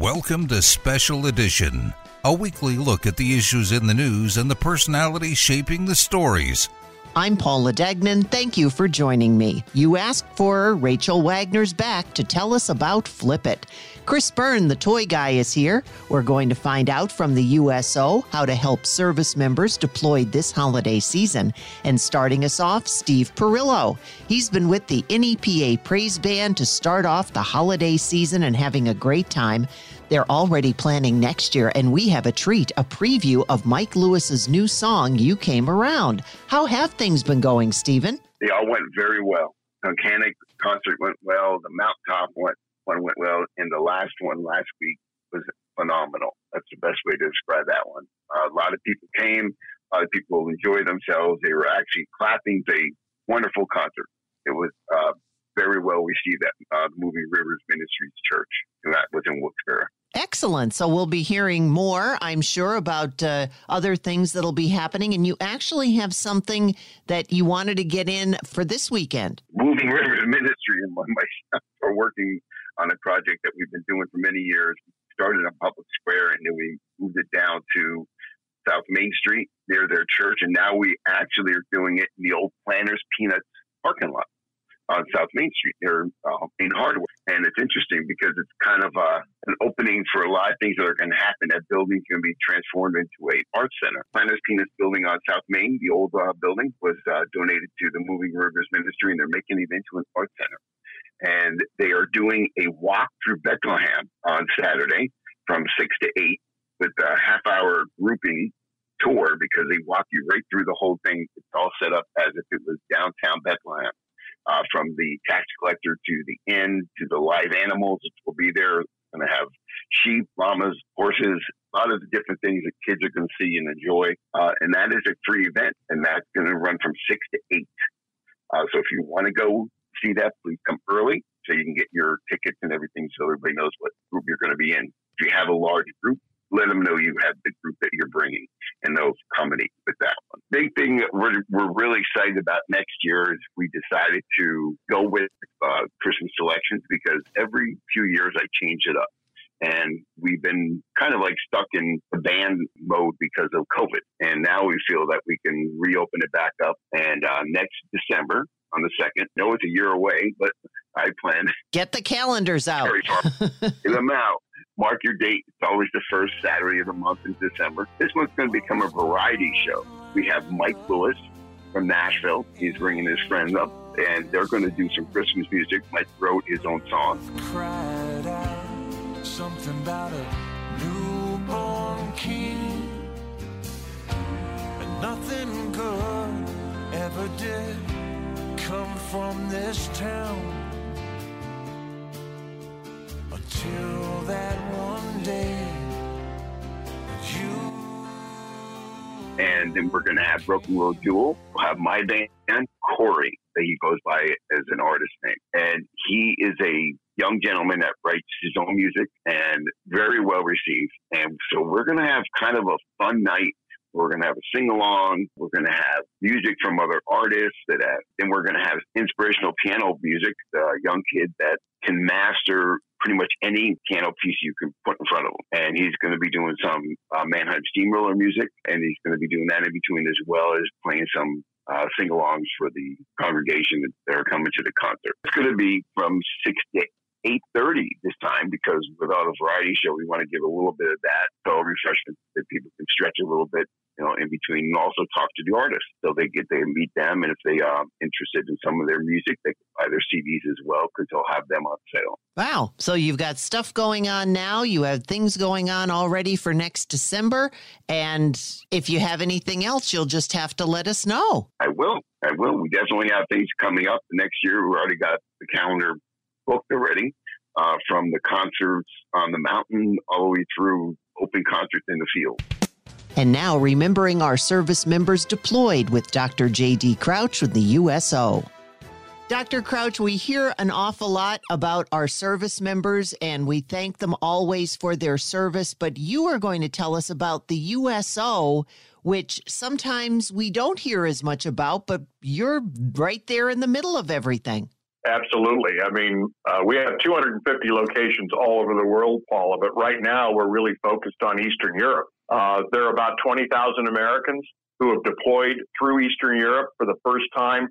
Welcome to Special Edition, a weekly look at the issues in the news and the personalities shaping the stories. I'm Paula Degnan. Thank you for joining me. You asked for Rachel Wagner's back to tell us about Flip It. Chris Byrne, the toy guy, is here. We're going to find out from the USO how to help service members deployed this holiday season. And starting us off, Steve Perillo. He's been with the NEPA Praise Band to start off the holiday season and having a great time. They're already planning next year, and we have a treat a preview of Mike Lewis's new song, You Came Around. How have things been going, Stephen? They all went very well. Mechanic concert went well. The Mountaintop went one went well, and the last one last week was phenomenal. That's the best way to describe that one. Uh, a lot of people came. A lot of people enjoyed themselves. They were actually clapping. A wonderful concert. It was uh, very well received at uh, Moving Rivers Ministries Church, and that was in Wilkes-Barre. Excellent. So we'll be hearing more, I'm sure, about uh, other things that'll be happening. And you actually have something that you wanted to get in for this weekend. Moving Rivers Ministry and myself are working on a project that we've been doing for many years. We started on Public Square and then we moved it down to South Main Street near their church. And now we actually are doing it in the old Planters Peanuts parking lot on South Main Street near uh, Main Hardware. And it's interesting because it's kind of uh, an opening for a lot of things that are going to happen. That building's going to be transformed into a art center. Planters Peanuts building on South Main, the old uh, building, was uh, donated to the Moving Rivers Ministry, and they're making it into an art center. And they are doing a walk through Bethlehem on Saturday from six to eight with a half hour grouping tour because they walk you right through the whole thing. It's all set up as if it was downtown Bethlehem uh, from the tax collector to the inn to the live animals will be there. Going to have sheep, llamas, horses, a lot of the different things that kids are going to see and enjoy. Uh, and that is a free event, and that's going to run from six to eight. Uh, so if you want to go see that, please come early so you can get your tickets and everything so everybody knows what group you're going to be in. If you have a large group, let them know you have the group that you're bringing, and they'll accommodate with that one. Big thing that we're, we're really excited about next year is we decided to go with uh, Christmas selections because every few years I change it up. And we've been kind of like stuck in the band mode because of COVID. And now we feel that we can reopen it back up. And uh, next December, on the second. No, it's a year away, but I plan. Get the calendars out. Get them out. Mark your date. It's always the first Saturday of the month in December. This one's going to become a variety show. We have Mike Lewis from Nashville. He's bringing his friends up, and they're going to do some Christmas music. Mike wrote his own song. out something about a newborn king. And nothing good ever did come from this town. That one day and then we're going to have Broken World Jewel. We'll have my band, Corey, that he goes by as an artist name. And he is a young gentleman that writes his own music and very well received. And so we're going to have kind of a fun night. We're going to have a sing along. We're going to have music from other artists that have, then we're going to have inspirational piano music, a young kid that can master pretty much any piano piece you can put in front of him. And he's going to be doing some uh, Mannheim Steamroller music, and he's going to be doing that in between as well as playing some uh, sing-alongs for the congregation that are coming to the concert. It's going to be from six to 8.30 this time because with all the variety show, we want to give a little bit of that so refreshment that people can stretch a little bit, you know, in between and also talk to the artists. So they get to meet them. And if they are interested in some of their music, they can buy their CDs as well because they'll have them on sale. Wow. So you've got stuff going on now. You have things going on already for next December. And if you have anything else, you'll just have to let us know. I will. I will. We definitely have things coming up next year. We already got the calendar booked already, uh, from the concerts on the mountain all the way through open concerts in the field. And now, remembering our service members deployed with Dr. J.D. Crouch with the USO. Dr. Crouch, we hear an awful lot about our service members and we thank them always for their service, but you are going to tell us about the USO, which sometimes we don't hear as much about, but you're right there in the middle of everything. Absolutely. I mean, uh, we have 250 locations all over the world, Paula, but right now we're really focused on Eastern Europe. Uh, there are about 20,000 Americans who have deployed through Eastern Europe for the first time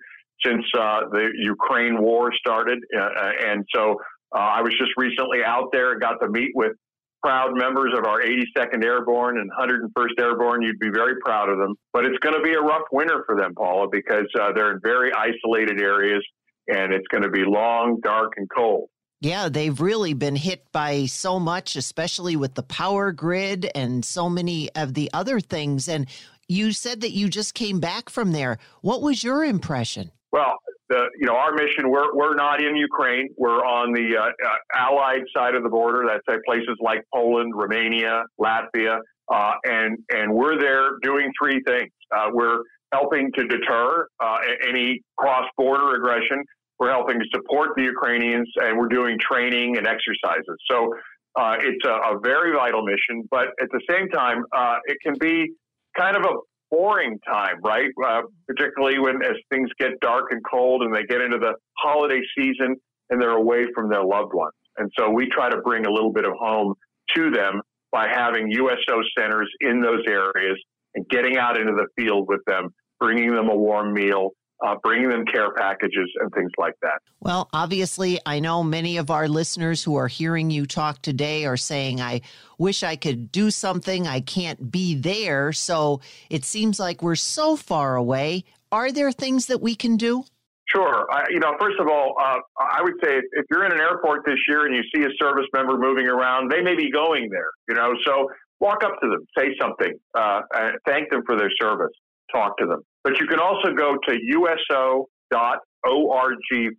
since uh, the Ukraine war started. Uh, uh, and so uh, I was just recently out there and got to meet with proud members of our 82nd Airborne and 101st Airborne. You'd be very proud of them. But it's going to be a rough winter for them, Paula, because they're in very isolated areas and it's going to be long, dark, and cold. Yeah, they've really been hit by so much, especially with the power grid and so many of the other things. And you said that you just came back from there. What was your impression? Well, the, you know, our mission, we're, we're not in Ukraine. We're on the uh, uh, allied side of the border. That's at places like Poland, Romania, Latvia. Uh, and, and we're there doing three things. Uh, we're helping to deter uh, any cross border aggression. We're helping to support the Ukrainians, and we're doing training and exercises. So uh, it's a, a, very vital mission, but at the same time, uh, it can be kind of a boring time, right? Uh, particularly when as things get dark and cold, and they get into the holiday season, and they're away from their loved ones. And so we try to bring a little bit of home to them by having USO centers in those areas and getting out into the field with them, bringing them a warm meal, uh, bringing them care packages and things like that. Well, obviously, I know many of our listeners who are hearing you talk today are saying, I wish I could do something. I can't be there. So it seems like we're so far away. Are there things that we can do? Sure. I, you know, first of all, uh, I would say if you're in an airport this year and you see a service member moving around, they may be going there. You know, so walk up to them, say something, uh, thank them for their service, talk to them. But you can also go to uso.org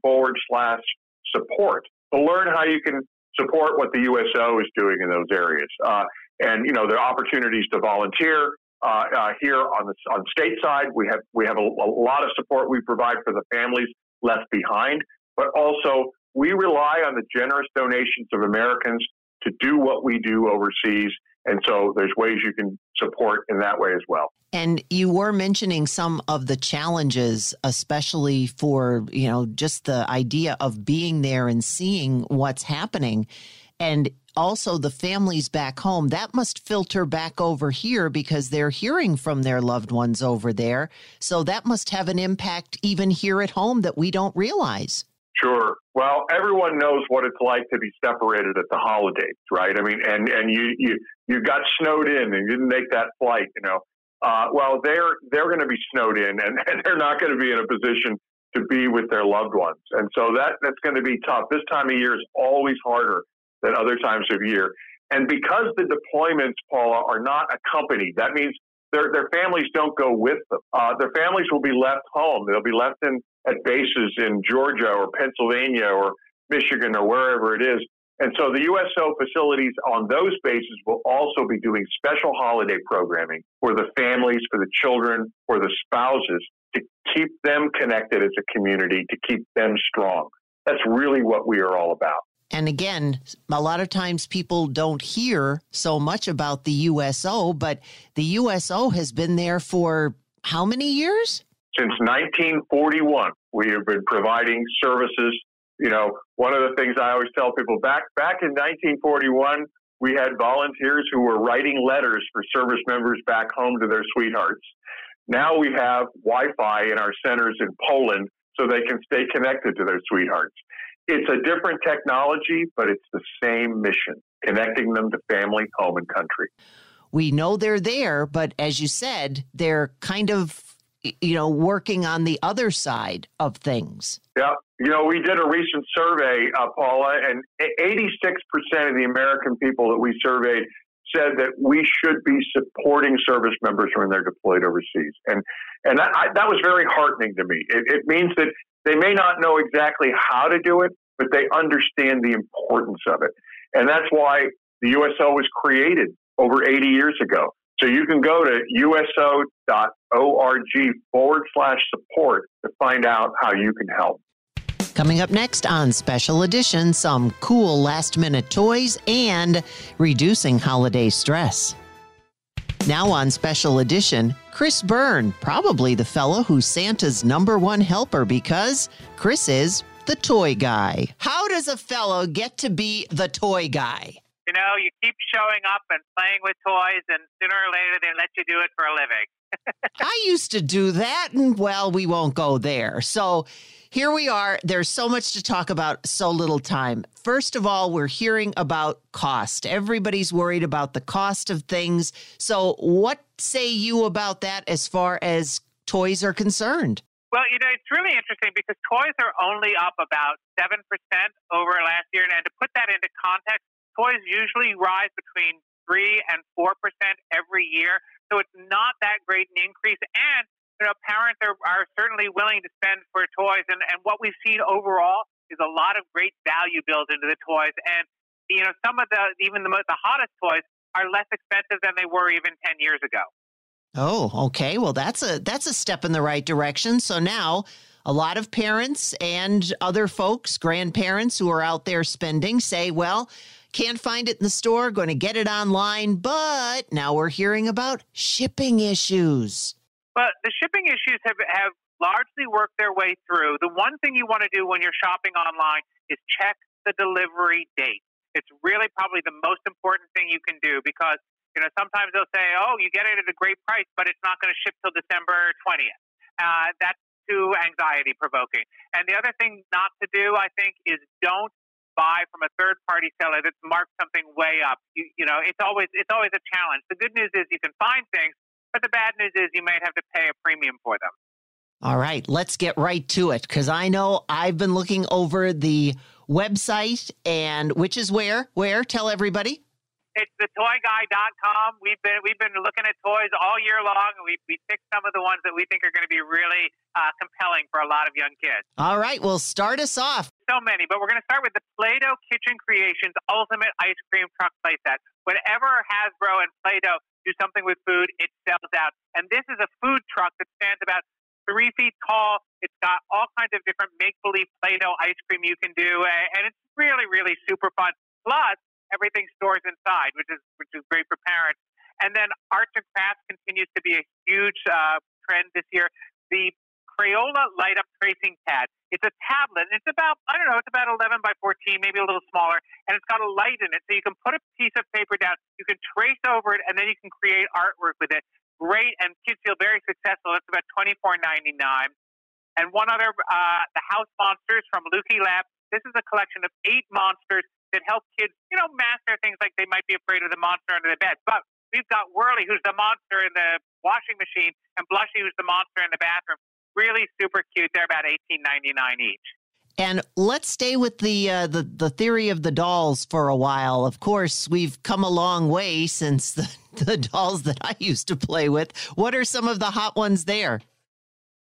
forward slash support to learn how you can support what the USO is doing in those areas. Uh, and you know, there are opportunities to volunteer. Uh, uh, here on the on stateside, we have we have a, a lot of support we provide for the families left behind, but also we rely on the generous donations of Americans to do what we do overseas. And so there's ways you can support in that way as well. And you were mentioning some of the challenges, especially for, you know, just the idea of being there and seeing what's happening. And also the families back home, that must filter back over here because they're hearing from their loved ones over there. So that must have an impact even here at home that we don't realize. Sure. Well, everyone knows what it's like to be separated at the holidays, right? I mean, and and you you you got snowed in and you didn't make that flight, you know. Uh, well, they're they're going to be snowed in, and, and they're not going to be in a position to be with their loved ones, and so that that's going to be tough. This time of year is always harder than other times of year, and because the deployments, Paula, are not accompanied, that means their their families don't go with them. Uh, their families will be left home. They'll be left in at bases in Georgia or Pennsylvania or Michigan or wherever it is. And so the USO facilities on those bases will also be doing special holiday programming for the families, for the children, for the spouses to keep them connected as a community, to keep them strong. That's really what we are all about. And again, a lot of times people don't hear so much about the USO, but the USO has been there for how many years? Since 1941, we have been providing services. You know, one of the things I always tell people back back in 1941, we had volunteers who were writing letters for service members back home to their sweethearts. Now we have Wi-Fi in our centers in Poland so they can stay connected to their sweethearts. It's a different technology, but it's the same mission connecting them to family, home, and country. We know they're there, but as you said, they're kind of you know working on the other side of things. Yeah, you know, we did a recent survey, uh, Paula, and 86% of the American people that we surveyed said that we should be supporting service members when they're deployed overseas, and and that, I, that was very heartening to me. It, it means that they may not know exactly how to do it, but they understand the importance of it, and that's why the USO was created over 80 years ago. So you can go to uso.org forward slash support to find out how you can help. Coming up next on Special Edition, some cool last minute toys and reducing holiday stress. Now on Special Edition, Chris Byrne, probably the fellow who's Santa's number one helper because Chris is the toy guy. How does a fellow get to be the toy guy? You know, you keep showing up and playing with toys, and sooner or later they let you do it for a living. I used to do that, and well, we won't go there. So here we are. There's so much to talk about, so little time. First of all, we're hearing about cost. Everybody's worried about the cost of things. So, what say you about that as far as toys are concerned? Well, you know, it's really interesting because toys are only up about 7% over last year. And to put that into context, toys usually rise between 3 and 4% every year. So it's not that great an increase. And you know, parents are, are certainly willing to spend for toys. And, and what we've seen overall is a lot of great value built into the toys. And, you know, some of the, even the, most, the hottest toys are less expensive than they were even 10 years ago. Oh, okay. Well, that's a that's a step in the right direction. So now a lot of parents and other folks, grandparents who are out there spending say, well, can't find it in the store, going to get it online, but now we're hearing about shipping issues. But the shipping issues have, have largely worked their way through. The one thing you want to do when you're shopping online is check the delivery date. It's really probably the most important thing you can do because you know sometimes they'll say, "Oh, you get it at a great price, but it's not going to ship till December 20th." Uh, that's too anxiety provoking. And the other thing not to do, I think, is don't buy from a third party seller that's marked something way up. You, you know, it's always it's always a challenge. The good news is you can find things, but the bad news is you might have to pay a premium for them. All right, let's get right to it because I know I've been looking over the website and which is where? Where? Tell everybody. It's thetoyguy.com. We've been we've been looking at toys all year long, and we we picked some of the ones that we think are going to be really uh, compelling for a lot of young kids. All right, well, start us off. So many, but we're going to start with the Play-Doh Kitchen Creations Ultimate Ice Cream Truck Playset. Whenever Hasbro and Play-Doh do something with food, it sells out. And this is a food truck that stands about three feet tall. It's got all kinds of different make believe Play Doh ice cream you can do. And it's really, really super fun. Plus, everything stores inside, which is, which is great for parents. And then arts and crafts continues to be a huge uh, trend this year. The Crayola light up tracing pad. It's a tablet. It's about, I don't know, it's about 11 by 14, maybe a little smaller, and it's got a light in it. So you can put a piece of paper down, you can trace over it, and then you can create artwork with it. Great, and kids feel very successful. It's about $24.99. And one other, uh, the House Monsters from Lukey Lab. This is a collection of eight monsters that help kids, you know, master things like they might be afraid of the monster under the bed. But we've got Whirly, who's the monster in the washing machine, and Blushy, who's the monster in the bathroom really super cute. They're about eighteen ninety nine each. And let's stay with the, uh, the the theory of the dolls for a while. Of course, we've come a long way since the, the dolls that I used to play with. What are some of the hot ones there?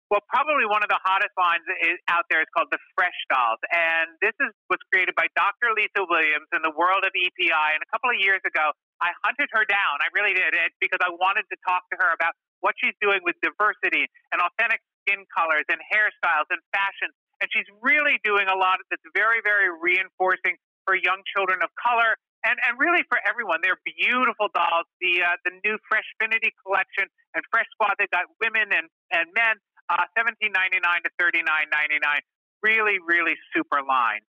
Well, probably one of the hottest lines is, out there is called the Fresh Dolls, and this is was created by Dr. Lisa Williams in the world of EPI. And a couple of years ago, I hunted her down. I really did it because I wanted to talk to her about what she's doing with diversity and authentic skin colors and hairstyles and fashion. And she's really doing a lot that's very, very reinforcing for young children of color and, and really for everyone. They're beautiful dolls. The uh, the new Freshfinity collection and Fresh Squad, they've got women and, and men, uh, seventeen ninety nine to thirty nine ninety nine. Really, really super line.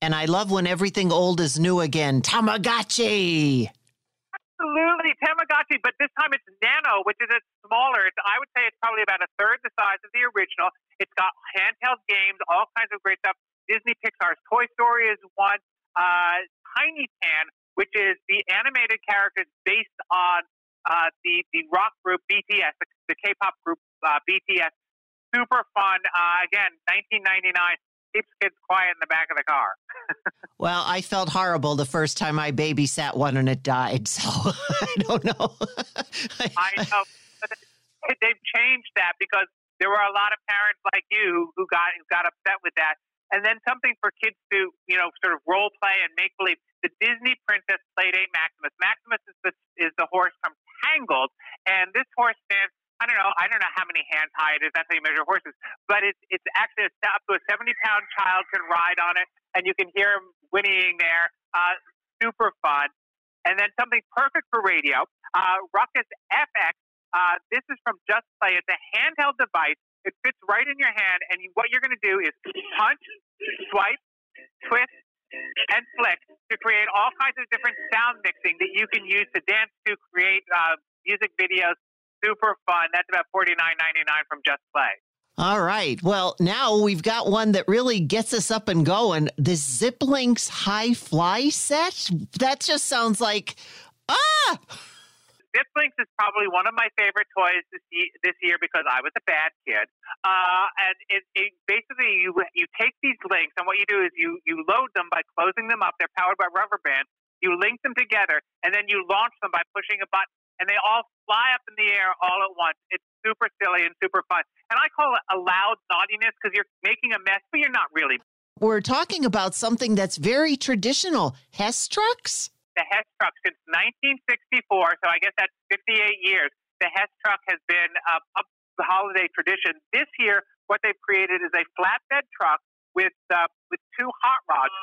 And I love when everything old is new again. Tamagotchi. Absolutely, Tamagotchi, but this time it's nano, which is a smaller. It's, I would say it's probably about a third the size of the original. It's got handheld games, all kinds of great stuff. Disney Pixar's Toy Story is one. Uh, Tiny Tan, which is the animated characters based on uh, the the rock group BTS, the, the K-pop group uh, BTS. Super fun. Uh, again, 1999 keeps kids quiet in the back of the car. Well, I felt horrible the first time I babysat one and it died, so I don't know. I know. But they've changed that because there were a lot of parents like you who got who got upset with that. And then something for kids to, you know, sort of role play and make believe. The Disney Princess Playdate Maximus. Maximus is the, is the horse from Tangled, and this horse stands. I don't know. I don't know how many hands high it is. That's how you measure horses. But it's it's actually up to a seventy pound child can ride on it, and you can hear him whinnying there. Uh, super fun. And then something perfect for radio. Uh, Ruckus FX. Uh, this is from Just Play. It's a handheld device. It fits right in your hand, and what you're going to do is punch, swipe, twist, and flick to create all kinds of different sound mixing that you can use to dance to, create uh, music videos. Super fun. That's about forty nine ninety nine from Just Play. All right. Well, now we've got one that really gets us up and going. The Ziplinks High Fly set. That just sounds like ah. Ziplinks is probably one of my favorite toys this year, this year because I was a bad kid. Uh, and it, it basically you you take these links and what you do is you you load them by closing them up. They're powered by rubber bands. You link them together and then you launch them by pushing a button, and they all fly up in the air all at once. It's super silly and super fun. And I call it a loud naughtiness because you're making a mess, but you're not really. We're talking about something that's very traditional. Hess trucks. the Hess truck since 1964, so I guess that's 58 years. The Hess truck has been uh, a holiday tradition. This year, what they've created is a flatbed truck with uh, with two hot rods,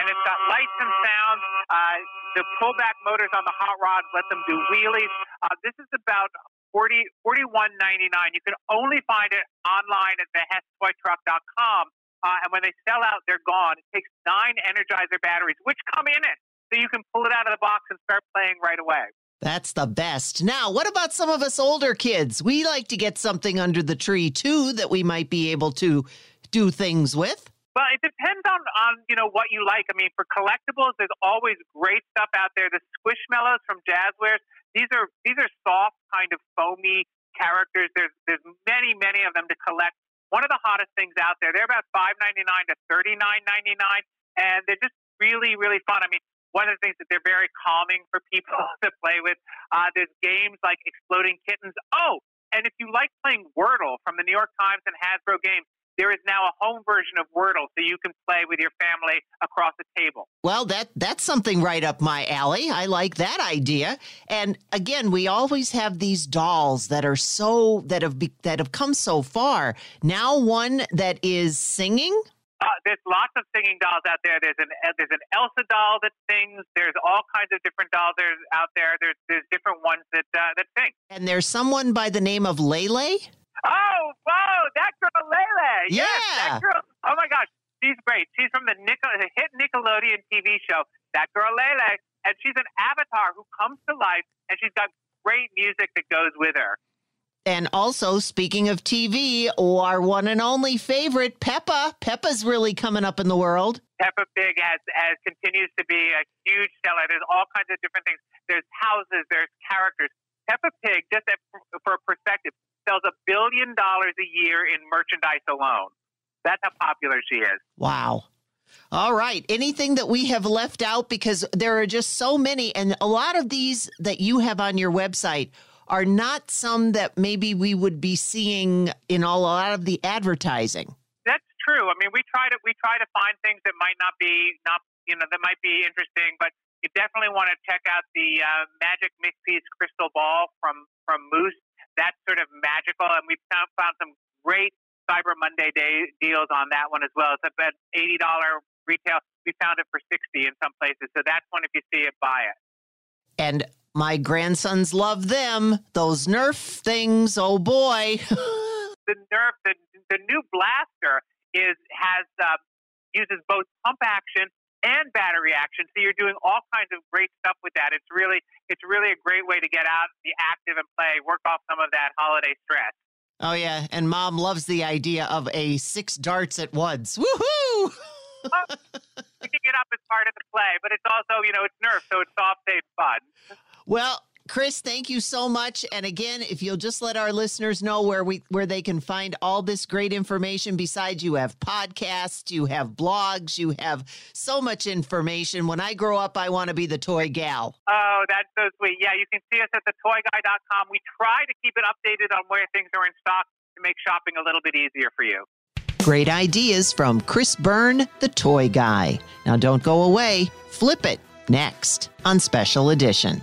and it's got lights and sound. Uh, the pullback motors on the hot rods let them do wheelies. Uh, this is about 40 41.99. You can only find it online at thehesstoytruck.com. Uh, and when they sell out, they're gone. It takes nine Energizer batteries, which come in it, so you can pull it out of the box and start playing right away. That's the best. Now, what about some of us older kids? We like to get something under the tree too that we might be able to do things with. Well, it depends on, on you know what you like. I mean, for collectibles, there's always great stuff out there. The Squishmallows from Jazzwares. These are these are soft, kind of foamy characters. There's there's many many of them to collect. One of the hottest things out there. They're about five ninety nine to thirty nine ninety nine, and they're just really really fun. I mean, one of the things that they're very calming for people to play with. Uh, there's games like Exploding Kittens. Oh, and if you like playing Wordle from the New York Times and Hasbro Games, there is now a home version of Wordle, so you can play with your family across the table. Well, that that's something right up my alley. I like that idea. And again, we always have these dolls that are so that have be, that have come so far. Now one that is singing. Uh, there's lots of singing dolls out there. There's an there's an Elsa doll that sings. There's all kinds of different dolls there's out there. There's there's different ones that uh, that sing. And there's someone by the name of Lay Lay. Oh, whoa, that girl Lay Lay. Yes, Yeah. that girl. Oh my gosh, she's great. She's from the, Nickel, the hit Nickelodeon TV show. That girl Lay Lay, and she's an avatar who comes to life, and she's got great music that goes with her. And also, speaking of TV, our one and only favorite, Peppa. Peppa's really coming up in the world. Peppa Pig has, has continues to be a huge seller. There's all kinds of different things. There's houses, there's characters. Peppa Pig, just for perspective, sells a billion dollars a year in merchandise alone. That's how popular she is. Wow. All right. Anything that we have left out because there are just so many, and a lot of these that you have on your website are not some that maybe we would be seeing in all, a lot of the advertising. That's true. I mean, we try to we try to find things that might not be not you know that might be interesting, but you definitely want to check out the uh, Magic Mix Piece Crystal Ball from from Moose. That's sort of magical, and we've found, found some great Cyber Monday day deals on that one as well. It's about eighty dollar retail. We found it for sixty in some places, so that's one if you see it, buy it. And my grandsons love them. Those Nerf things. Oh boy. the Nerf, the, the new blaster is has uh, uses both pump action and battery action. So you're doing all kinds of great stuff with that. It's really it's really a great way to get out, be active, and play, work off some of that holiday stress. oh, yeah. And mom loves the idea of a six darts at once. Woohoo! picking it up is part of the play, but it's also, you know, it's Nerf, so it's soft, safe, fun. Well, Chris, thank you so much. And again, if you'll just let our listeners know where we where they can find all this great information. Besides, you have podcasts, you have blogs, you have so much information. When I grow up, I want to be the toy gal. Oh, that's so sweet. Yeah, you can see us at thetoyguy.com. We try to keep it updated on where things are in stock to make shopping a little bit easier for you. Great ideas from Chris Byrne, the toy guy. Now don't go away. Flip it next on Special Edition.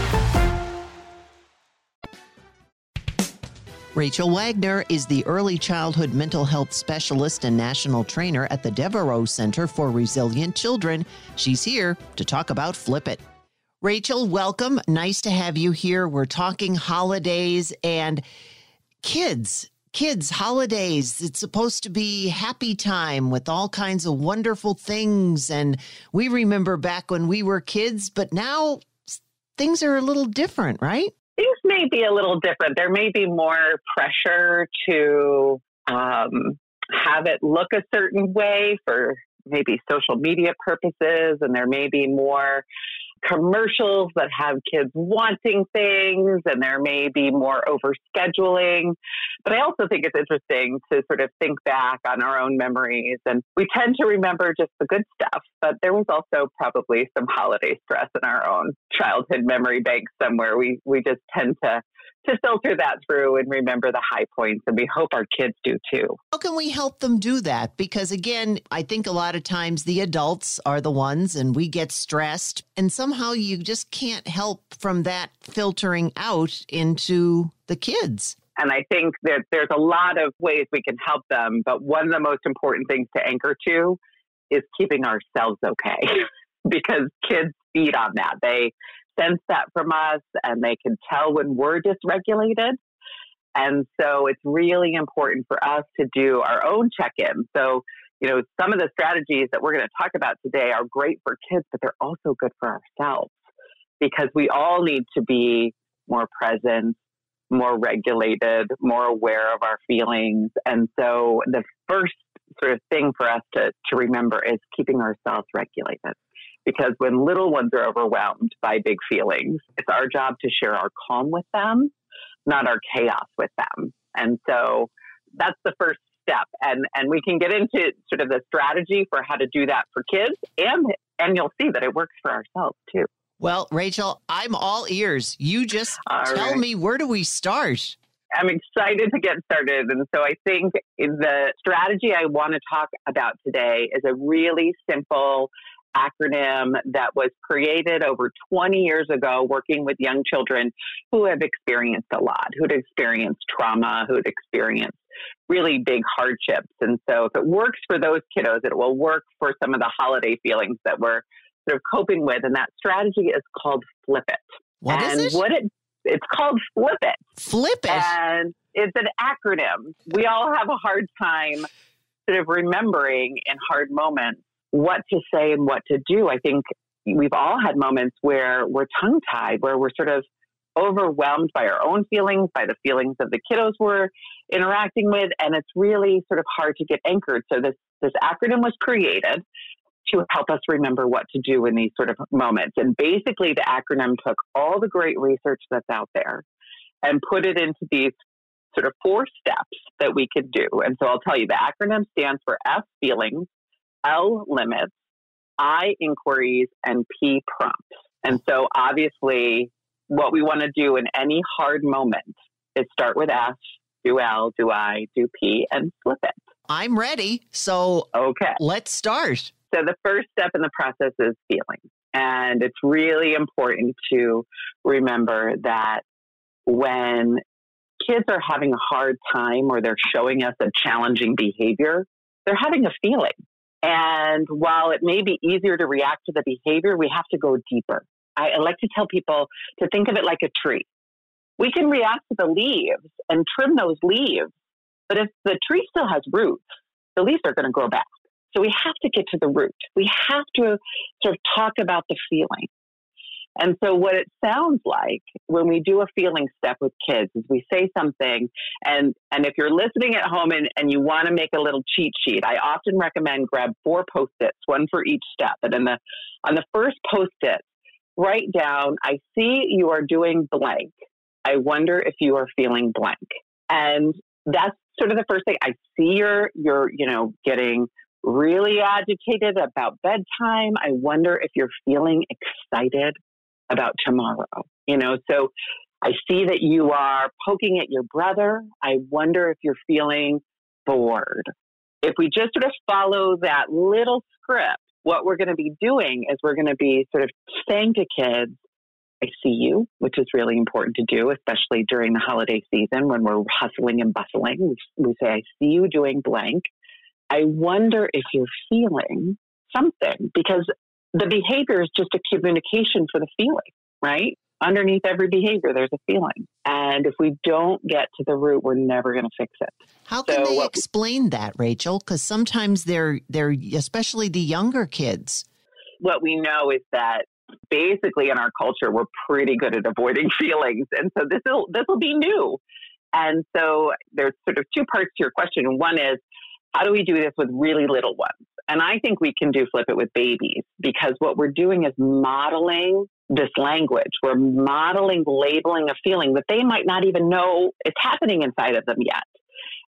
Rachel Wagner is the early childhood mental health specialist and national trainer at the Devereux Center for Resilient Children. She's here to talk about Flip It. Rachel, welcome. Nice to have you here. We're talking holidays and kids. Kids, holidays. It's supposed to be happy time with all kinds of wonderful things. And we remember back when we were kids, but now things are a little different, right? Things may be a little different. There may be more pressure to um, have it look a certain way for maybe social media purposes, and there may be more commercials that have kids wanting things, and there may be more overscheduling. But I also think it's interesting to sort of think back on our own memories. And we tend to remember just the good stuff, but there was also probably some holiday stress in our own childhood memory bank somewhere. We, we just tend to to filter that through and remember the high points. And we hope our kids do too. How can we help them do that? Because again, I think a lot of times the adults are the ones and we get stressed, and somehow you just can't help from that filtering out into the kids. And I think that there's a lot of ways we can help them, but one of the most important things to anchor to is keeping ourselves okay because kids feed on that. They sense that from us and they can tell when we're dysregulated. And so it's really important for us to do our own check in. So, you know, some of the strategies that we're going to talk about today are great for kids, but they're also good for ourselves because we all need to be more present, more regulated, more aware of our feelings. And so the first sort of thing for us to, to remember is keeping ourselves regulated because when little ones are overwhelmed by big feelings, it's our job to share our calm with them, not our chaos with them. And so that's the first step. And and we can get into sort of the strategy for how to do that for kids and and you'll see that it works for ourselves too. Well, Rachel, I'm all ears. You just All tell right. me where do we start? I'm excited to get started. And so I think the strategy I want to talk about today is a really simple acronym that was created over 20 years ago working with young children who have experienced a lot, who'd experienced trauma, who'd experienced really big hardships. And so if it works for those kiddos, it will work for some of the holiday feelings that we're sort of coping with. And that strategy is called Flip It. What is and it? what it it's called Flip It. Flip it. And it's an acronym. We all have a hard time sort of remembering in hard moments what to say and what to do. I think we've all had moments where we're tongue tied, where we're sort of overwhelmed by our own feelings, by the feelings of the kiddos we're interacting with, and it's really sort of hard to get anchored. So this this acronym was created to help us remember what to do in these sort of moments. And basically the acronym took all the great research that's out there and put it into these sort of four steps that we could do. And so I'll tell you the acronym stands for F feelings, L limits, I inquiries and P prompts. And so obviously, what we want to do in any hard moment is start with S, do L, do I, do P, and flip it. I'm ready. So Okay. let's start. So the first step in the process is feeling. And it's really important to remember that when kids are having a hard time or they're showing us a challenging behavior, they're having a feeling. And while it may be easier to react to the behavior, we have to go deeper. I, I like to tell people to think of it like a tree. We can react to the leaves and trim those leaves, but if the tree still has roots, the leaves are going to grow back. So we have to get to the root. We have to sort of talk about the feeling. And so what it sounds like when we do a feeling step with kids is we say something and and if you're listening at home and, and you want to make a little cheat sheet, I often recommend grab four post-its, one for each step. And in the on the first post-it, write down, I see you are doing blank. I wonder if you are feeling blank. And that's sort of the first thing. I see you're you're, you know, getting really agitated about bedtime. I wonder if you're feeling excited about tomorrow. You know, so I see that you are poking at your brother. I wonder if you're feeling bored. If we just sort of follow that little script, what we're going to be doing is we're going to be sort of saying to kids, I see you, which is really important to do, especially during the holiday season when we're hustling and bustling. We, we say, I see you doing blank. I wonder if you're feeling something because the behavior is just a communication for the feeling, right? Underneath every behavior, there's a feeling. And if we don't get to the root, we're never going to fix it. How can So they explain that, Rachel? Because sometimes they're they're especially the younger kids. What we know is that basically in our culture, we're pretty good at avoiding feelings. And so this will, this will be new. And so there's sort of two parts to your question. One is, how do we do this with really little ones? And I think we can do flip it with babies because what we're doing is modeling this language. We're modeling labeling a feeling that they might not even know it's happening inside of them yet.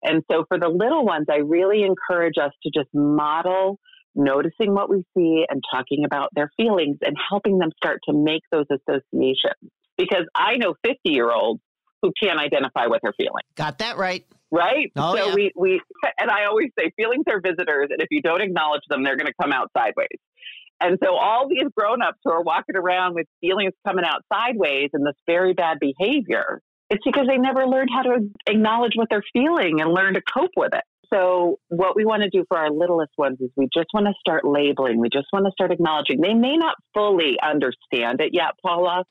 And so for the little ones, I really encourage us to just model noticing what we see and talking about their feelings and helping them start to make those associations. Because I know 50 year olds who can't identify what they're feeling Got that right. Right? Oh, so yeah. we, we, and I always say feelings are visitors, and if you don't acknowledge them, they're going to come out sideways. And so all these grown-ups who are walking around with feelings coming out sideways and this very bad behavior, it's because they never learned how to acknowledge what they're feeling and learn to cope with it. So what we want to do for our littlest ones is we just want to start labeling. We just want to start acknowledging. They may not fully understand it yet, Paula,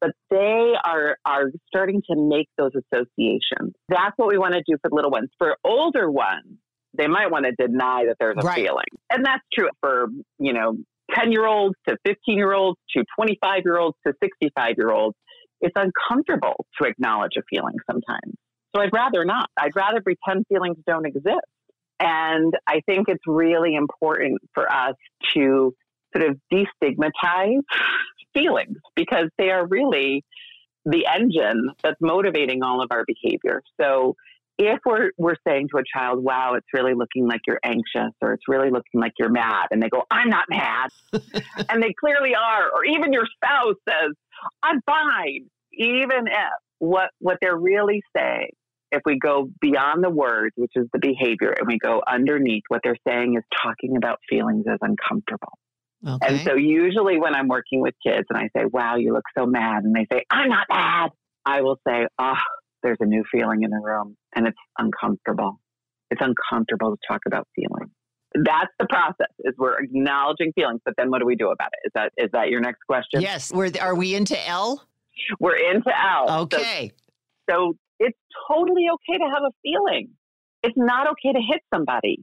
but they are are starting to make those associations. That's what we want to do for little ones. For older ones, they might want to deny that there's a Right. feeling. And that's true for, you know, 10 year olds to 15 year olds to 25 year olds to 65 year olds. It's uncomfortable to acknowledge a feeling sometimes. So I'd rather not. I'd rather pretend feelings don't exist. And I think it's really important for us to sort of destigmatize feelings because they are really the engine that's motivating all of our behavior. So if we're, we're saying to a child, wow, it's really looking like you're anxious or it's really looking like you're mad, and they go, I'm not mad. and they clearly are. Or even your spouse says, I'm fine. Even if what, what they're really saying, if we go beyond the words, which is the behavior, and we go underneath, what they're saying is talking about feelings as uncomfortable. Okay. And so usually when I'm working with kids and I say, wow, you look so mad, and they say, I'm not mad, I will say, oh, there's a new feeling in the room and it's uncomfortable. It's uncomfortable to talk about feelings. That's the process is we're acknowledging feelings, but then what do we do about it? Is that is that your next question? yes. We're, are we into L? We're into L. So- Okay. so it's totally okay to have a feeling. It's not okay to hit somebody.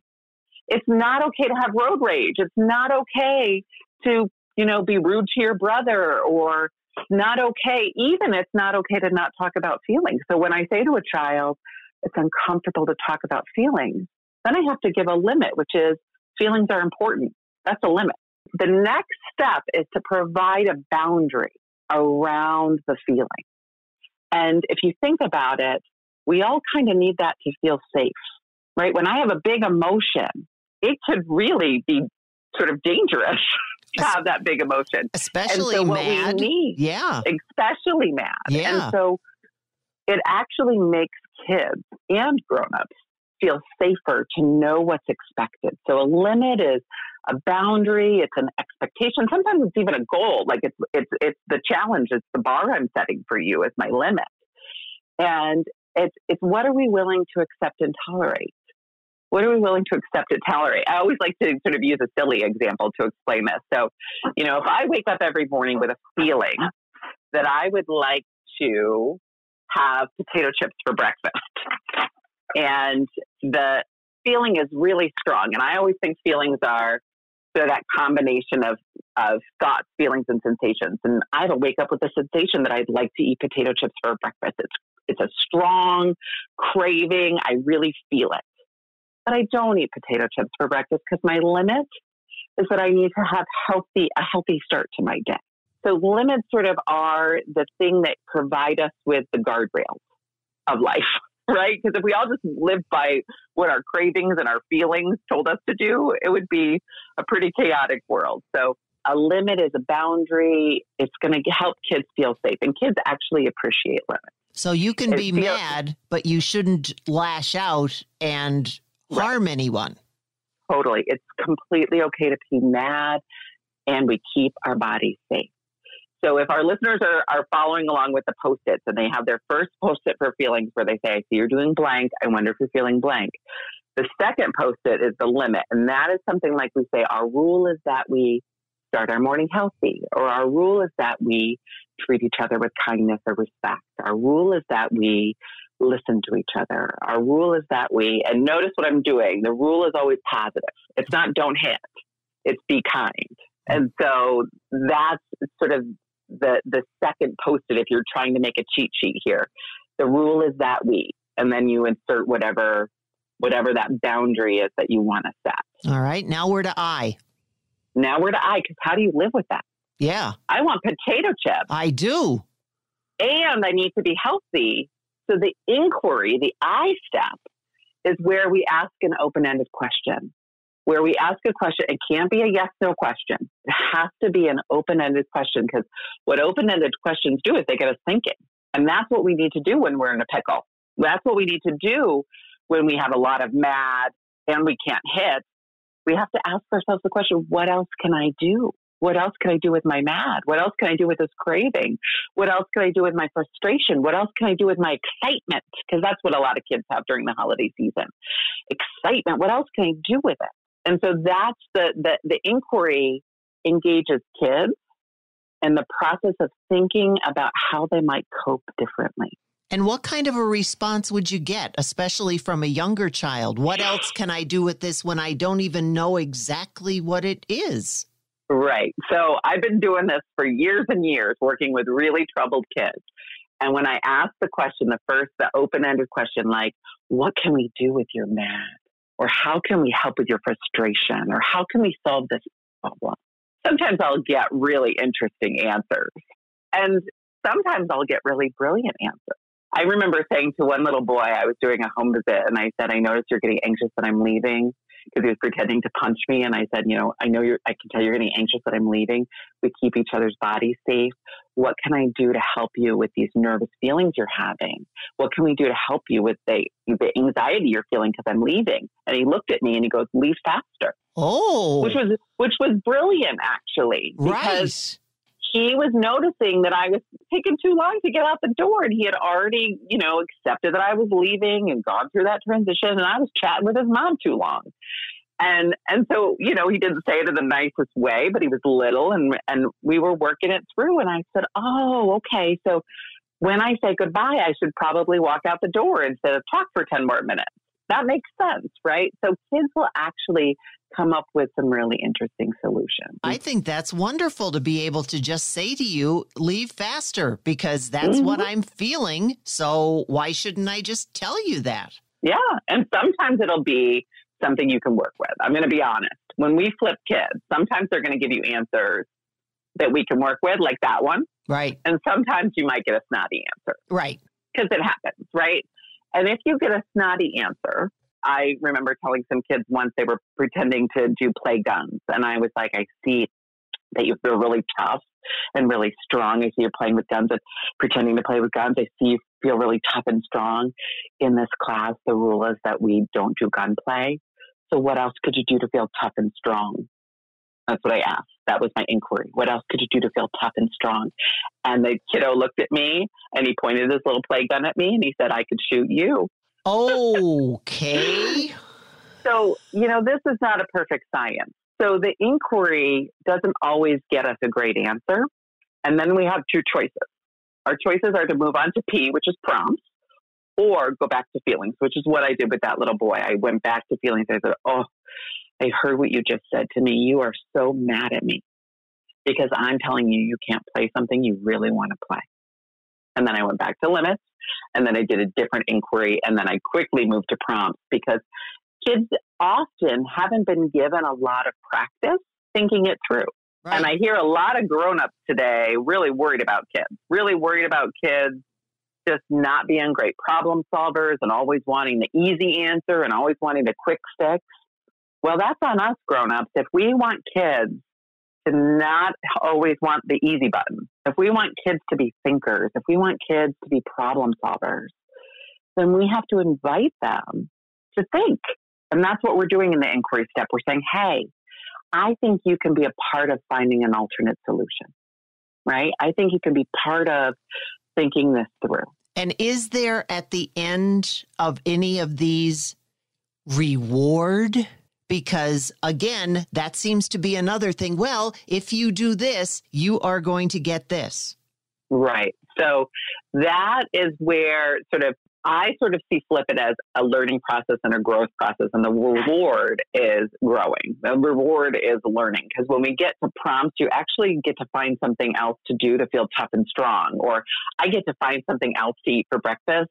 It's not okay to have road rage. It's not okay to, you know, be rude to your brother or not okay. Even it's not okay to not talk about feelings. So when I say to a child, it's uncomfortable to talk about feelings, then I have to give a limit, which is feelings are important. That's a limit. The next step is to provide a boundary around the feeling. And if you think about it, we all kind of need that to feel safe, right? When I have a big emotion, it could really be sort of dangerous to have that big emotion. Especially and so what mad. we need, Yeah. especially mad. Yeah. And so it actually makes kids and grown-ups feel safer to know what's expected. So a limit is a boundary, it's an expectation. Sometimes it's even a goal. Like it's it's it's the challenge, it's the bar I'm setting for you as my limit. And it's it's what are we willing to accept and tolerate? What are we willing to accept and tolerate? I always like to sort of use a silly example to explain this. So, you know, if I wake up every morning with a feeling that I would like to have potato chips for breakfast, and the feeling is really strong, and I always think feelings are of that combination of of thoughts, feelings, and sensations. And I will wake up with the sensation that I'd like to eat potato chips for breakfast. It's it's a strong craving. I really feel it. But I don't eat potato chips for breakfast because my limit is that I need to have healthy a healthy start to my day. So limits sort of are the thing that provide us with the guardrails of life, right? Because if we all just lived by what our cravings and our feelings told us to do, it would be a pretty chaotic world. So a limit is a boundary. It's going to help kids feel safe, and kids actually appreciate limits. So you can It be feel- mad, but you shouldn't lash out and harm anyone. Totally. It's completely okay to be mad and we keep our bodies safe. So if our listeners are, are following along with the post-its and they have their first post-it for feelings where they say, I see you're doing blank. I wonder if you're feeling blank. The second post-it is the limit. And that is something like we say, our rule is that we start our morning healthy, or our rule is that we treat each other with kindness or respect. Our rule is that we listen to each other. Our rule is that we, and notice what I'm doing. The rule is always positive. It's not don't hit. It's be kind. And so that's sort of the, the second post-it if you're trying to make a cheat sheet here. The rule is that we, and then you insert whatever, whatever that boundary is that you want to set. All right. Now we're to I. Now we're to I, because how do you live with that? Yeah, I want potato chips I do. and I need to be healthy. So the inquiry, the I step, is where we ask an open ended question. Where we ask a question, it can't be a yes no question. It has to be an open ended question because what open ended questions do is they get us thinking. And that's what we need to do when we're in a pickle. That's what we need to do when we have a lot of mad and we can't hit. We have to ask ourselves the question what else can I do? What else can I do with my mad? What else can I do with this craving? What else can I do with my frustration? What else can I do with my excitement? Because that's what a lot of kids have during the holiday season. Excitement. What else can I do with it? And so that's the, the, the inquiry engages kids and the process of thinking about how they might cope differently. And what kind of a response would you get, especially from a younger child? What else can I do with this when I don't even know exactly what it is? Right. So I've been doing this for years and years, working with really troubled kids. And when I ask the question, the first, the open ended question, like, what can we do with your mad? Or how can we help with your frustration? Or how can we solve this problem? Sometimes I'll get really interesting answers. And sometimes I'll get really brilliant answers. I remember saying to one little boy, I was doing a home visit, and I said, I noticed you're getting anxious that I'm leaving because he was pretending to punch me. And I said, you know, I know you're, I can tell you're getting anxious that I'm leaving. We keep each other's bodies safe. What can I do to help you with these nervous feelings you're having? What can we do to help you with the, the anxiety you're feeling because I'm leaving? And he looked at me and he goes, leave faster. Oh, Which was, which was brilliant actually. Because right. He was noticing that I was taking too long to get out the door, and he had already, you know, accepted that I was leaving and gone through that transition, and I was chatting with his mom too long. And and so, you know, he didn't say it in the nicest way, but he was little, and and we were working it through. And I said, "Oh, okay. So when I say goodbye, I should probably walk out the door instead of talk for ten more minutes." That makes sense, right? So kids will actually come up with some really interesting solutions. I think that's wonderful to be able to just say to you, leave faster, because that's what mm-hmm. I'm feeling. So why shouldn't I just tell you that? Yeah. And sometimes it'll be something you can work with. I'm going to be honest. When we flip kids, sometimes they're going to give you answers that we can work with, like that one. Right. And sometimes you might get a snotty answer Right. because it happens, right? And if you get a snotty answer, I remember telling some kids once they were pretending to do play guns. And I was like, I see that you feel really tough and really strong. I see you're playing with guns and pretending to play with guns. I see you feel really tough and strong. In this class, the rule is that we don't do gunplay. So what else could you do to feel tough and strong? That's what I asked. That was my inquiry. What else could you do to feel tough and strong? And the kiddo looked at me and he pointed his little play gun at me and he said, I could shoot you. Okay. so, you know, this is not a perfect science. So the inquiry doesn't always get us a great answer. And then we have two choices. Our choices are to move on to P, which is prompts, or go back to feelings, which is what I did with that little boy. I went back to feelings. I said, Oh, I heard what you just said to me. You are so mad at me because I'm telling you you can't play something you really want to play. And then I went back to limits and then I did a different inquiry and then I quickly moved to prompts because kids often haven't been given a lot of practice thinking it through. Right. And I hear a lot of grown-ups today really worried about kids, really worried about kids just not being great problem solvers and always wanting the easy answer and always wanting the quick fix. Well, that's on us grown-ups. If we want kids to not always want the easy button, if we want kids to be thinkers, if we want kids to be problem solvers, then we have to invite them to think. And that's what we're doing in the inquiry step. We're saying, hey, I think you can be a part of finding an alternate solution, right? I think you can be part of thinking this through. And is there at the end of any of these reward? Because again, that seems to be another thing. Well, if you do this, you are going to get this. Right. So that is where sort of I sort of see flip it as a learning process and a growth process, and the reward is growing. The reward is learning because when we get to prompts, you actually get to find something else to do to feel tough and strong, or I get to find something else to eat for breakfast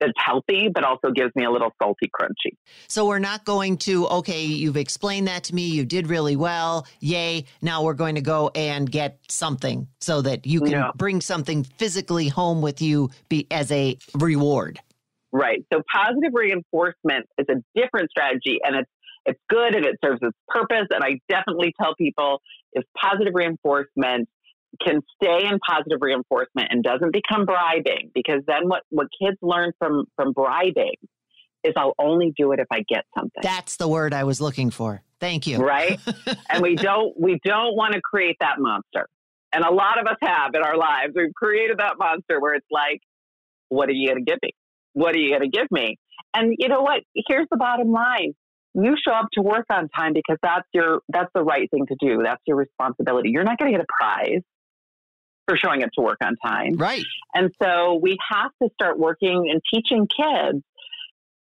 that's healthy, but also gives me a little salty crunchy. So we're not going to, okay, you've explained that to me. You did really well. Yay. Now we're going to go and get something so that you can no. bring something physically home with you be, as a reward. Right. So positive reinforcement is a different strategy and it's it's good and it serves its purpose. And I definitely tell people if positive reinforcement can stay in positive reinforcement and doesn't become bribing because then what, what kids learn from from bribing is I'll only do it if I get something. That's the word I was looking for. Thank you. Right? and we don't we don't want to create that monster. And a lot of us have in our lives. We've created that monster where it's like, what are you going to give me? What are you going to give me? And you know what? Here's the bottom line. You show up to work on time because that's your that's the right thing to do. That's your responsibility. You're not going to get a prize for showing up to work on time. Right. And so we have to start working and teaching kids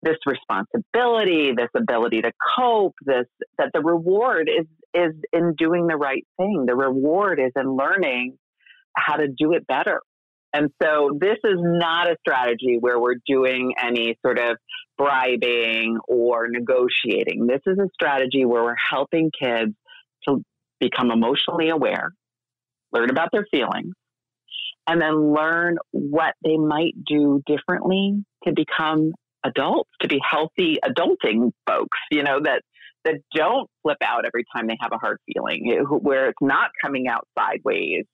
this responsibility, this ability to cope, this that the reward is is in doing the right thing. The reward is in learning how to do it better. And so this is not a strategy where we're doing any sort of bribing or negotiating. This is a strategy where we're helping kids to become emotionally aware, learn about their feelings, and then learn what they might do differently to become adults, to be healthy adulting folks, you know, that that don't flip out every time they have a hard feeling, where it's not coming out sideways.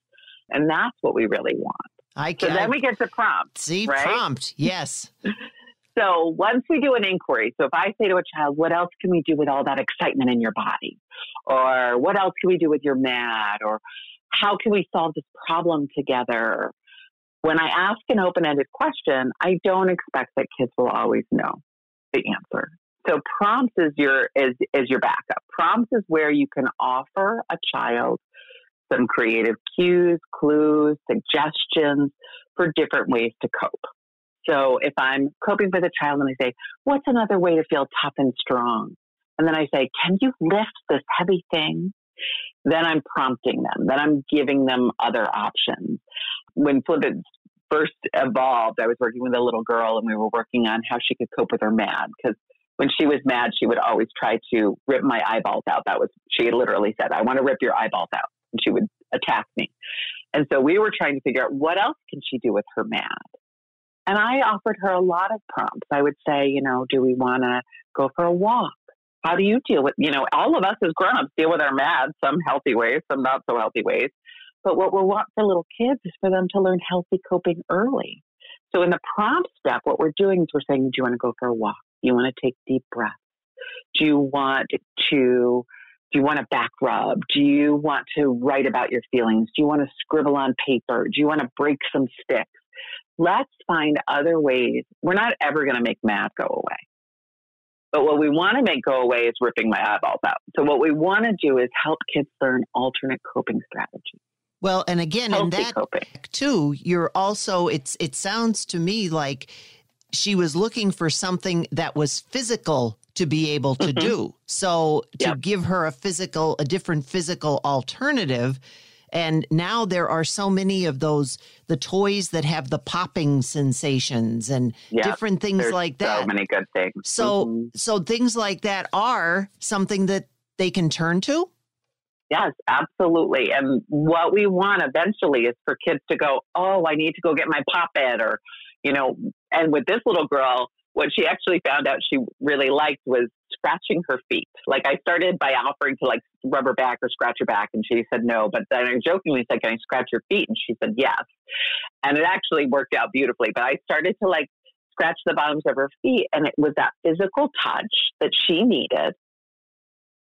And that's what we really want. I can, so then we get to prompt. See, right? prompt, yes. so once we do an inquiry, so if I say to a child, what else can we do with all that excitement in your body? Or what else can we do with your mad? Or how can we solve this problem together? When I ask an open ended question, I don't expect that kids will always know the answer. So prompts is your is is your backup. Prompts is where you can offer a child some creative cues, clues, suggestions for different ways to cope. So if I'm coping with a child and I say, What's another way to feel tough and strong? And then I say, Can you lift this heavy thing? Then I'm prompting them, then I'm giving them other options. When Flipit first evolved, I was working with a little girl and we were working on how she could cope with her mad because when she was mad, she would always try to rip my eyeballs out. That was, she literally said, I want to rip your eyeballs out. And she would attack me. And so we were trying to figure out what else can she do with her mad? And I offered her a lot of prompts. I would say, you know, do we want to go for a walk? How do you deal with, you know, all of us as grown-ups deal with our mad, some healthy ways, some not so healthy ways. But what we want for little kids is for them to learn healthy coping early. So in the prompt step, what we're doing is we're saying, do you want to go for a walk? Do you want to take deep breaths? Do you want to do you want a back rub? Do you want to write about your feelings? Do you want to scribble on paper? Do you want to break some sticks? Let's find other ways. We're not ever going to make math go away. But what we want to make go away is ripping my eyeballs out. So what we want to do is help kids learn alternate coping strategies. Well, and again, in that coping. too, you're also it's it sounds to me like she was looking for something that was physical to be able to Mhm. do. So to Yep. give her a physical, a different physical alternative. And now there are so many of those, the toys that have the popping sensations and Yep. different things like that. So many good things. So, Mhm. so things like that are something that they can turn to. Yes, absolutely. And what we want eventually is for kids to go, oh, I need to go get my pop it, or, you know, and with this little girl, what she actually found out she really liked was scratching her feet. Like I started by offering to like rub her back or scratch her back, and she said no. But then I jokingly said, "Can I scratch your feet?" And she said yes. And it actually worked out beautifully. But I started to like scratch the bottoms of her feet, and it was that physical touch that she needed.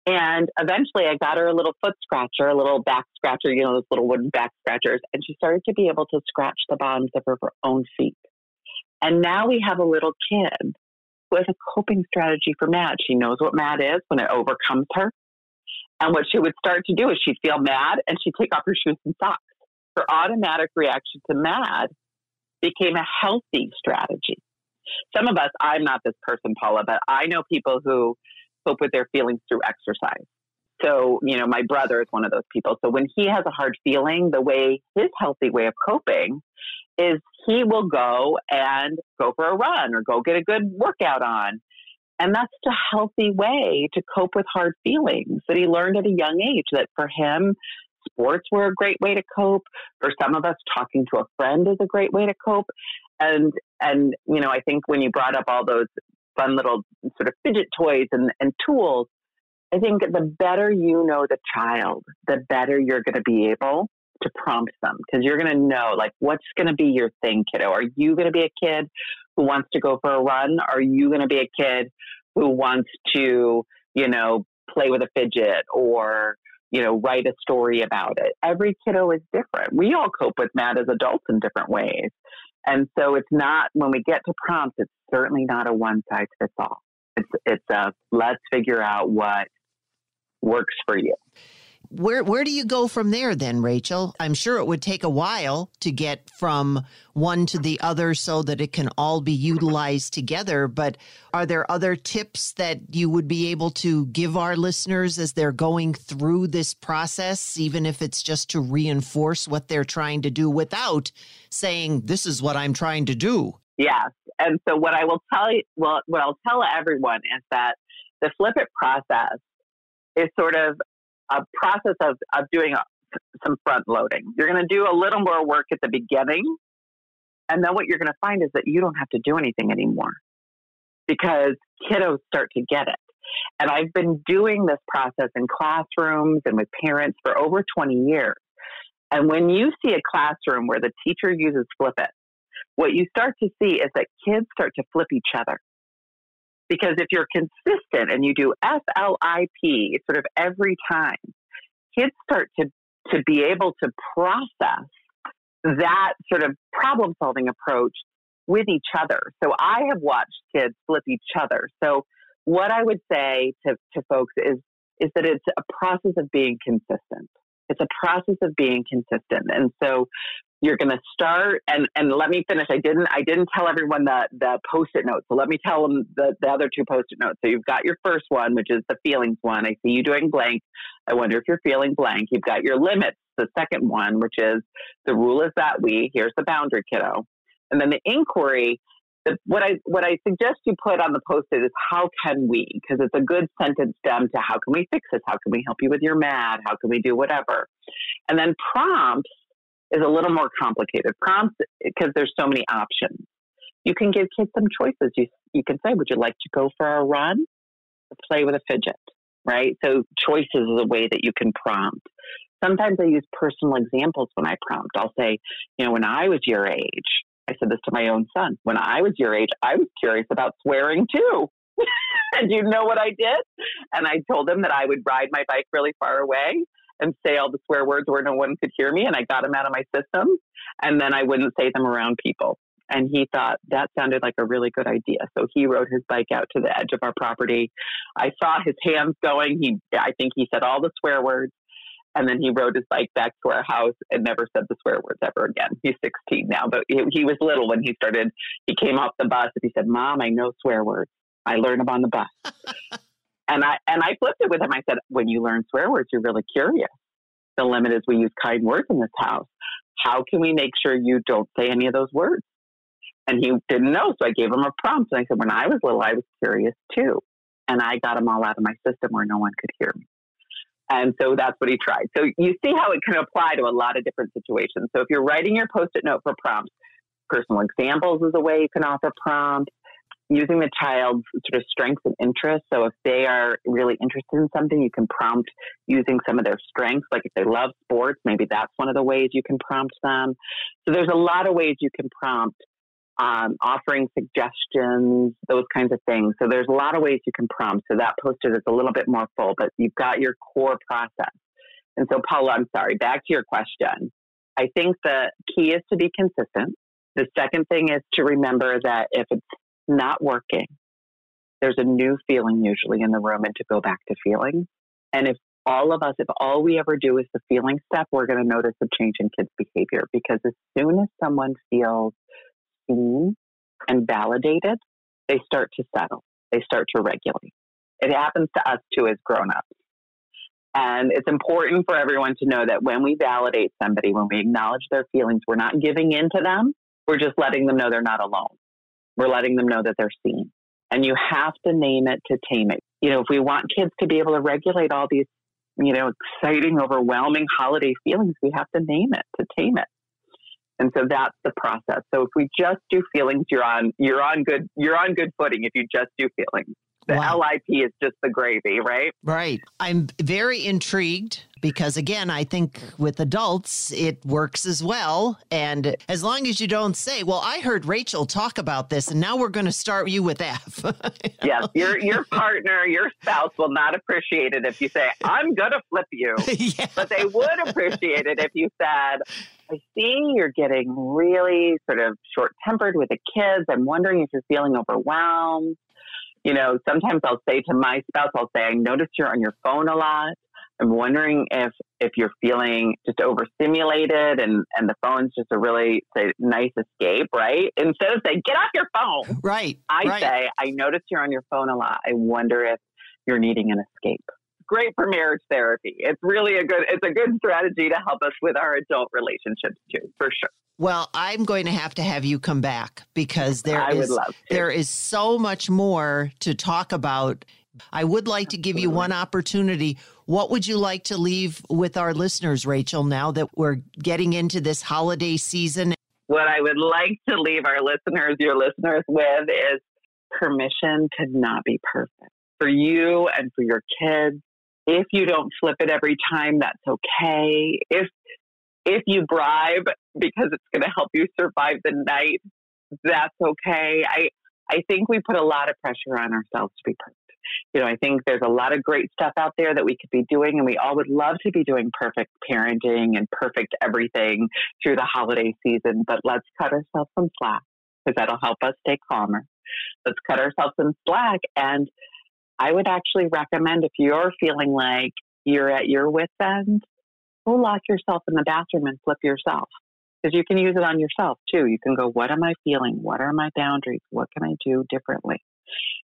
And eventually I got her a little foot scratcher, a little back scratcher, you know, those little wooden back scratchers. And she started to be able to scratch the bottoms of her, her own feet. And now we have a little kid who has a coping strategy for mad. She knows what mad is when it overcomes her. And what she would start to do is she'd feel mad and she'd take off her shoes and socks. Her automatic reaction to mad became a healthy strategy. Some of us, I'm not this person, Paula, but I know people who cope with their feelings through exercise. So, you know, my brother is one of those people. So when he has a hard feeling, the way his healthy way of coping is he will go and go for a run or go get a good workout on. And that's a healthy way to cope with hard feelings that he learned at a young age that for him, sports were a great way to cope. For some of us, talking to a friend is a great way to cope. And, and, you know, I think when you brought up all those fun little sort of fidget toys and, and tools, I think the better you know the child, the better you're going to be able to prompt them because you're going to know like what's going to be your thing, kiddo. Are you going to be a kid who wants to go for a run? Are you going to be a kid who wants to, you know, play with a fidget or, you know, write a story about it? Every kiddo is different. We all cope with mad as adults in different ways. And so it's not, when we get to prompts, it's certainly not a one size fits all. It's, it's a let's figure out what works for you. Where where do you go from there then, Rachel? I'm sure it would take a while to get from one to the other so that it can all be utilized together, but are there other tips that you would be able to give our listeners as they're going through this process even if it's just to reinforce what they're trying to do without saying this is what I'm trying to do? Yes. And so what I will tell you, well, what I'll tell everyone is that the flip it process is sort of a process of, of doing a, some front loading. You're going to do a little more work at the beginning. And then what you're going to find is that you don't have to do anything anymore because kiddos start to get it. And I've been doing this process in classrooms and with parents for over 20 years. And when you see a classroom where the teacher uses flip it, what you start to see is that kids start to flip each other. Because if you're consistent and you do F L I P sort of every time, kids start to, to be able to process that sort of problem solving approach with each other. So I have watched kids flip each other. So what I would say to, to folks is is that it's a process of being consistent. It's a process of being consistent. And so you're going to start and, and let me finish. I didn't, I didn't tell everyone the, the post-it notes. So let me tell them the, the other two post-it notes. So you've got your first one, which is the feelings one. I see you doing blank. I wonder if you're feeling blank. You've got your limits. The second one, which is the rule is that we, here's the boundary kiddo. And then the inquiry, the, what I what I suggest you put on the post-it is how can we? Because it's a good sentence stem to how can we fix this? How can we help you with your mad? How can we do whatever? And then prompts is a little more complicated. Prompts because there's so many options. You can give kids some choices. You, you can say, would you like to go for a run or play with a fidget? Right? So choices is a way that you can prompt. Sometimes I use personal examples when I prompt. I'll say, you know, when I was your age, I said this to my own son. When I was your age, I was curious about swearing too. and you know what I did? And I told him that I would ride my bike really far away and say all the swear words where no one could hear me. And I got them out of my system. And then I wouldn't say them around people. And he thought that sounded like a really good idea. So he rode his bike out to the edge of our property. I saw his hands going. He, I think he said all the swear words. And then he rode his bike back to our house and never said the swear words ever again. He's 16 now, but he, he was little when he started. He came off the bus and he said, Mom, I know swear words. I learn them on the bus. and I and I flipped it with him. I said, when you learn swear words, you're really curious. The limit is we use kind words in this house. How can we make sure you don't say any of those words? And he didn't know, so I gave him a prompt. And I said, when I was little, I was curious too, and I got them all out of my system where no one could hear me. And so that's what he tried. So you see how it can apply to a lot of different situations. So if you're writing your post-it note for prompts, personal examples is a way you can offer prompts using the child's sort of strengths and interests. So if they are really interested in something, you can prompt using some of their strengths. Like if they love sports, maybe that's one of the ways you can prompt them. So there's a lot of ways you can prompt, um, offering suggestions, those kinds of things. So there's a lot of ways you can prompt. So that poster is a little bit more full, but you've got your core process. And so, Paula, I'm sorry, back to your question. I think the key is to be consistent. The second thing is to remember that if it's not working, there's a new feeling usually in the room and to go back to feeling. And if all of us, if all we ever do is the feeling step, we're going to notice a change in kids' behavior because as soon as someone feels seen and validated, they start to settle, they start to regulate. It happens to us too as grown ups. And it's important for everyone to know that when we validate somebody, when we acknowledge their feelings, we're not giving in to them. We're just letting them know they're not alone. We're letting them know that they're seen. And you have to name it to tame it. You know, if we want kids to be able to regulate all these, you know, exciting, overwhelming holiday feelings, we have to name it to tame it. And so that's the process. So if we just do feelings, you're on you're on good you're on good footing if you just do feelings. The wow. LIP is just the gravy, right? Right. I'm very intrigued because, again, I think with adults, it works as well. And as long as you don't say, well, I heard Rachel talk about this, and now we're going to start you with F. yes, your, your partner, your spouse will not appreciate it if you say, I'm going to flip you. yeah. But they would appreciate it if you said, I see you're getting really sort of short tempered with the kids. I'm wondering if you're feeling overwhelmed you know, sometimes I'll say to my spouse, I'll say, I notice you're on your phone a lot. I'm wondering if if you're feeling just overstimulated and and the phone's just a really say, nice escape, right? Instead of saying get off your phone, right? I right. say I notice you're on your phone a lot. I wonder if you're needing an escape. Great for marriage therapy. It's really a good it's a good strategy to help us with our adult relationships too, for sure. Well, I'm going to have to have you come back because there is there is so much more to talk about. I would like to give you one opportunity. What would you like to leave with our listeners, Rachel, now that we're getting into this holiday season? What I would like to leave our listeners, your listeners, with is permission to not be perfect for you and for your kids. If you don't flip it every time, that's okay. If if you bribe because it's going to help you survive the night, that's okay. I I think we put a lot of pressure on ourselves to be perfect. You know, I think there's a lot of great stuff out there that we could be doing, and we all would love to be doing perfect parenting and perfect everything through the holiday season. But let's cut ourselves some slack because that'll help us stay calmer. Let's cut ourselves some slack. And I would actually recommend if you're feeling like you're at your wits' end, go lock yourself in the bathroom and flip yourself. Because you can use it on yourself too. You can go, what am I feeling? What are my boundaries? What can I do differently?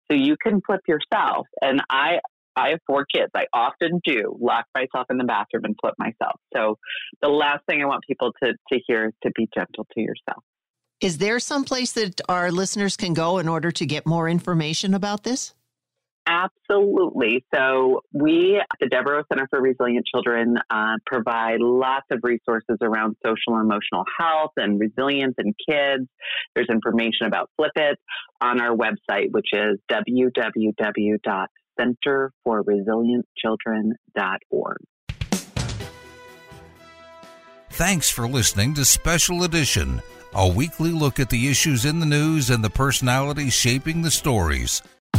So you can flip yourself. And I, I have four kids. I often do lock myself in the bathroom and flip myself. So the last thing I want people to, to hear is to be gentle to yourself. Is there some place that our listeners can go in order to get more information about this? Absolutely. So, we at the Devereux Center for Resilient Children uh, provide lots of resources around social and emotional health and resilience in kids. There's information about Flip It on our website, which is www.centerforresilientchildren.org. Thanks for listening to Special Edition, a weekly look at the issues in the news and the personalities shaping the stories.